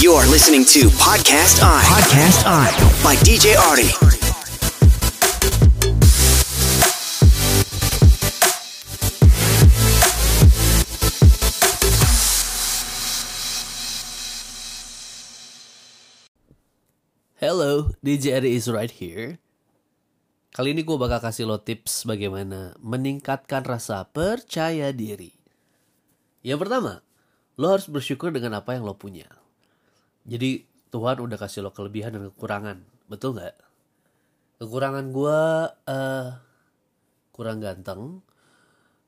You're listening to Podcast I. Podcast I. By DJ Artie. Hello, DJ Ari is right here. Kali ini gue bakal kasih lo tips bagaimana meningkatkan rasa percaya diri. Yang pertama, lo harus bersyukur dengan apa yang lo punya. Jadi Tuhan udah kasih lo kelebihan dan kekurangan, betul nggak? Kekurangan gue eh kurang ganteng,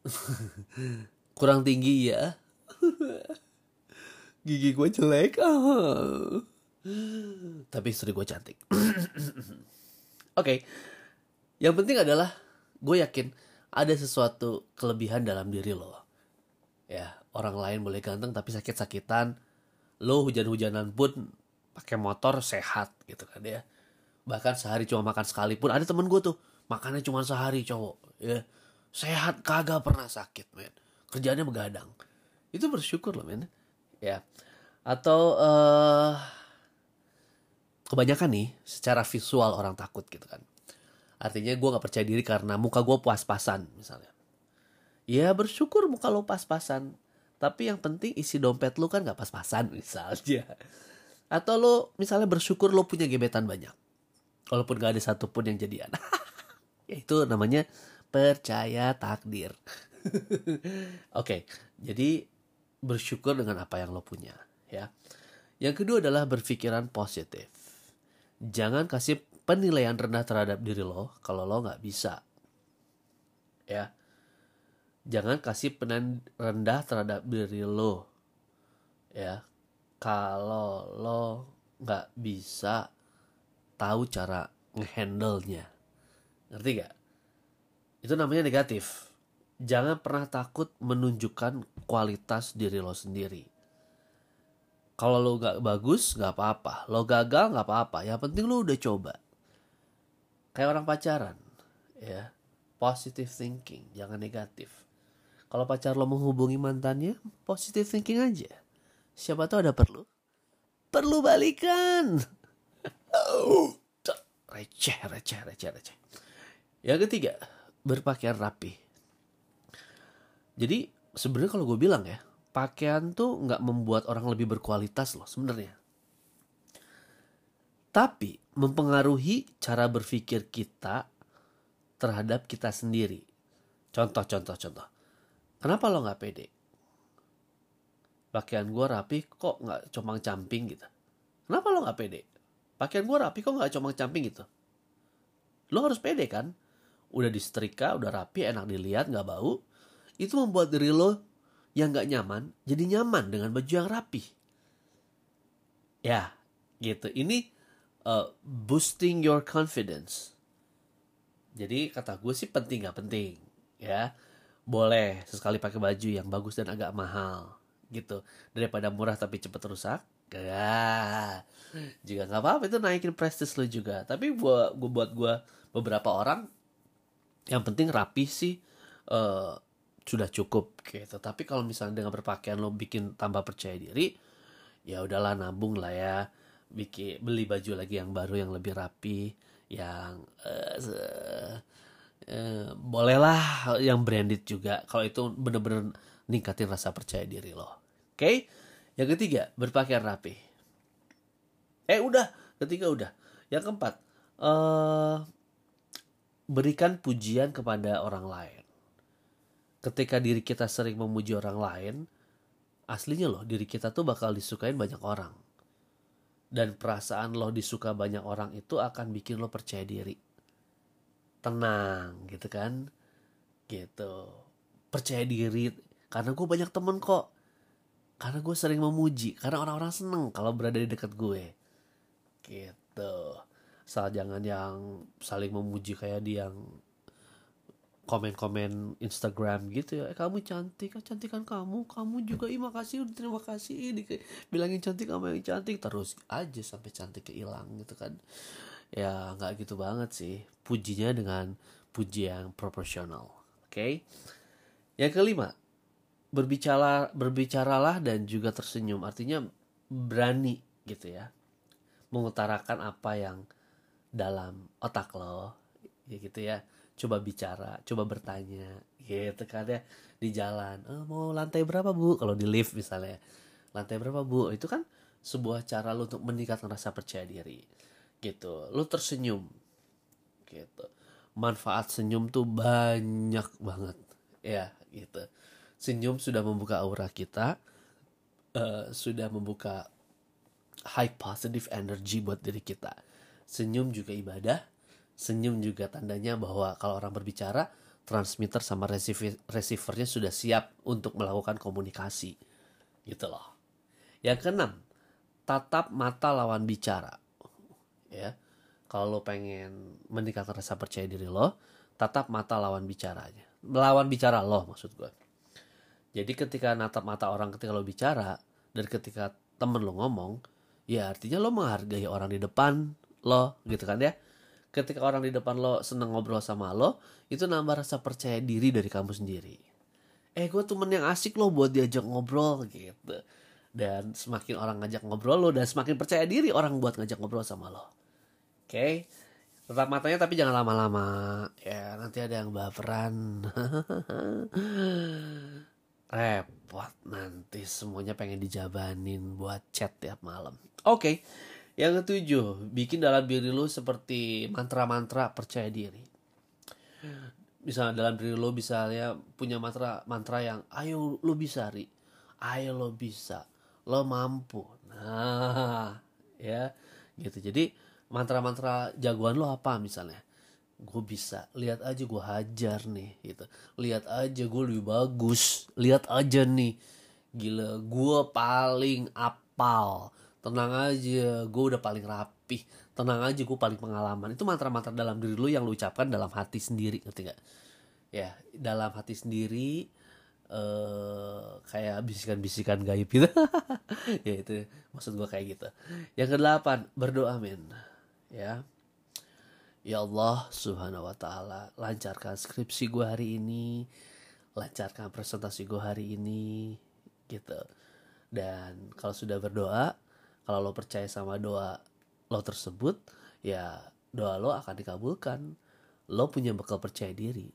kurang tinggi ya, gigi gue jelek. Ah. Tapi istri gue cantik. Oke, yang penting adalah gue yakin ada sesuatu kelebihan dalam diri lo. Ya, orang lain boleh ganteng tapi sakit-sakitan. Lo hujan-hujanan pun pakai motor sehat gitu kan ya. Bahkan sehari cuma makan sekali pun ada temen gue tuh makannya cuma sehari cowok ya. Sehat kagak pernah sakit men. Kerjaannya begadang. Itu bersyukur loh men. Ya. Atau eh kebanyakan nih secara visual orang takut gitu kan. Artinya gue gak percaya diri karena muka gue pas-pasan misalnya. Ya bersyukur muka lo pas-pasan. Tapi yang penting isi dompet lo kan gak pas-pasan misalnya. Atau lo misalnya bersyukur lo punya gebetan banyak. Walaupun gak ada satupun yang jadian. ya itu namanya percaya takdir. Oke, jadi bersyukur dengan apa yang lo punya ya. Yang kedua adalah berpikiran positif jangan kasih penilaian rendah terhadap diri lo kalau lo nggak bisa ya jangan kasih penilaian rendah terhadap diri lo. Ya kalau lo nggak bisa tahu cara ngehandle nya ngerti gak itu namanya negatif. Jangan pernah takut menunjukkan kualitas diri lo sendiri. Kalau lo gak bagus gak apa-apa. Lo gagal gak apa-apa. Yang penting lo udah coba. Kayak orang pacaran ya. Positive thinking jangan negatif kalau pacar lo menghubungi mantannya positive thinking aja siapa tahu ada perlu perlu balikan receh receh receh receh yang ketiga berpakaian rapi jadi sebenarnya kalau gue bilang ya pakaian tuh nggak membuat orang lebih berkualitas loh sebenarnya. Tapi mempengaruhi cara berpikir kita terhadap kita sendiri. Contoh, contoh, contoh. Kenapa lo nggak pede? Pakaian gue rapi kok nggak comang camping gitu. Kenapa lo nggak pede? Pakaian gue rapi kok nggak comang camping gitu. Lo harus pede kan? Udah disetrika, udah rapi, enak dilihat, nggak bau. Itu membuat diri lo yang gak nyaman jadi nyaman dengan baju yang rapi. Ya, gitu. Ini uh, boosting your confidence. Jadi kata gue sih penting gak penting, ya. Boleh sesekali pakai baju yang bagus dan agak mahal, gitu. Daripada murah tapi cepat rusak. Ya, juga nggak apa-apa itu naikin prestis lo juga. Tapi buat gue buat gue beberapa orang yang penting rapi sih. Uh, sudah cukup gitu. Tapi kalau misalnya dengan berpakaian lo bikin tambah percaya diri, ya udahlah nabung lah ya. Bikin beli baju lagi yang baru yang lebih rapi, yang uh, uh, bolehlah yang branded juga. Kalau itu bener-bener ningkatin rasa percaya diri lo. Oke? Okay? Yang ketiga, berpakaian rapi. Eh udah, ketiga udah. Yang keempat, uh, berikan pujian kepada orang lain ketika diri kita sering memuji orang lain, aslinya loh diri kita tuh bakal disukain banyak orang. Dan perasaan lo disuka banyak orang itu akan bikin lo percaya diri. Tenang gitu kan. Gitu. Percaya diri. Karena gue banyak temen kok. Karena gue sering memuji. Karena orang-orang seneng kalau berada di dekat gue. Gitu. Asal jangan yang saling memuji kayak dia yang komen-komen Instagram gitu ya eh, kamu cantik kecantikan kamu kamu juga ih makasih terima kasih ini bilangin cantik kamu yang cantik terus aja sampai cantik hilang gitu kan ya nggak gitu banget sih. Pujinya dengan puji yang proporsional oke? Okay? yang kelima berbicara berbicaralah dan juga tersenyum. Artinya berani gitu ya. Mengutarakan apa yang dalam otak lo ya gitu ya. Coba bicara coba bertanya gitu kan ya. Di jalan oh, mau lantai berapa bu? Kalau di lift misalnya. Lantai berapa bu? Itu kan sebuah cara lo untuk meningkatkan rasa percaya diri gitu. Lo tersenyum. Gitu. Manfaat senyum tuh banyak banget. Ya gitu. Senyum sudah membuka aura kita uh, sudah membuka high positive energy buat diri kita. Senyum juga ibadah. Senyum juga tandanya bahwa kalau orang berbicara transmitter sama receiver receivernya sudah siap untuk melakukan komunikasi. Gitu loh. Yang keenam tatap mata lawan bicara ya. Kalau lo pengen meningkatkan rasa percaya diri lo tatap mata lawan bicaranya. Lawan bicara lo maksud gue jadi ketika natap mata orang ketika lo bicara dan ketika temen lo ngomong ya artinya lo menghargai orang di depan lo gitu kan ya. Ketika orang di depan lo seneng ngobrol sama lo itu nambah rasa percaya diri dari kamu sendiri. Eh gue temen yang asik lo buat diajak ngobrol gitu. Dan semakin orang ngajak ngobrol lo dan semakin percaya diri orang buat ngajak ngobrol sama lo okay? tetap matanya tapi jangan lama-lama ya nanti ada yang baperan repot nanti semuanya pengen dijabanin buat chat tiap malam oke okay. Yang ketujuh, bikin dalam diri lu seperti mantra-mantra percaya diri. Misalnya dalam diri lu misalnya punya mantra mantra yang ayo lu bisa ri, ayo lo bisa, lo mampu. Nah, ya gitu. Jadi mantra-mantra jagoan lo apa misalnya? Gue bisa, lihat aja gue hajar nih gitu. Lihat aja gue lebih bagus, lihat aja nih. Gila, gue paling apal. Tenang aja gue udah paling rapih tenang aja gue paling pengalaman. Itu mantra-mantra dalam diri lu yang lu ucapkan dalam hati sendiri ngerti gak ya dalam hati sendiri uh, kayak bisikan-bisikan gaib gitu. Ya itu maksud gue kayak gitu. Yang kedelapan berdoa men ya. Ya Allah subhanahu wa taala lancarkan skripsi gue hari ini lancarkan presentasi gue hari ini gitu. Dan kalau sudah berdoa kalau lo percaya sama doa lo tersebut ya doa lo akan dikabulkan. Lo punya bekal percaya diri.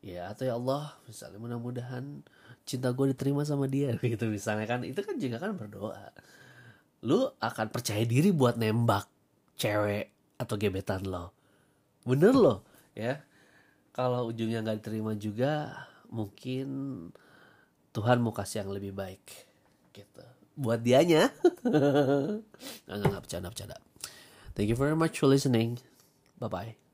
Ya atau ya Allah misalnya mudah-mudahan cinta gue diterima sama dia gitu misalnya kan. Itu kan juga kan berdoa. Lo akan percaya diri buat nembak cewek atau gebetan lo bener lo ya kalau ujungnya nggak diterima juga mungkin Tuhan mau kasih yang lebih baik gitu buat dianya. nggak, nggak, bercanda, bercanda. Thank you very much for listening. Bye-bye.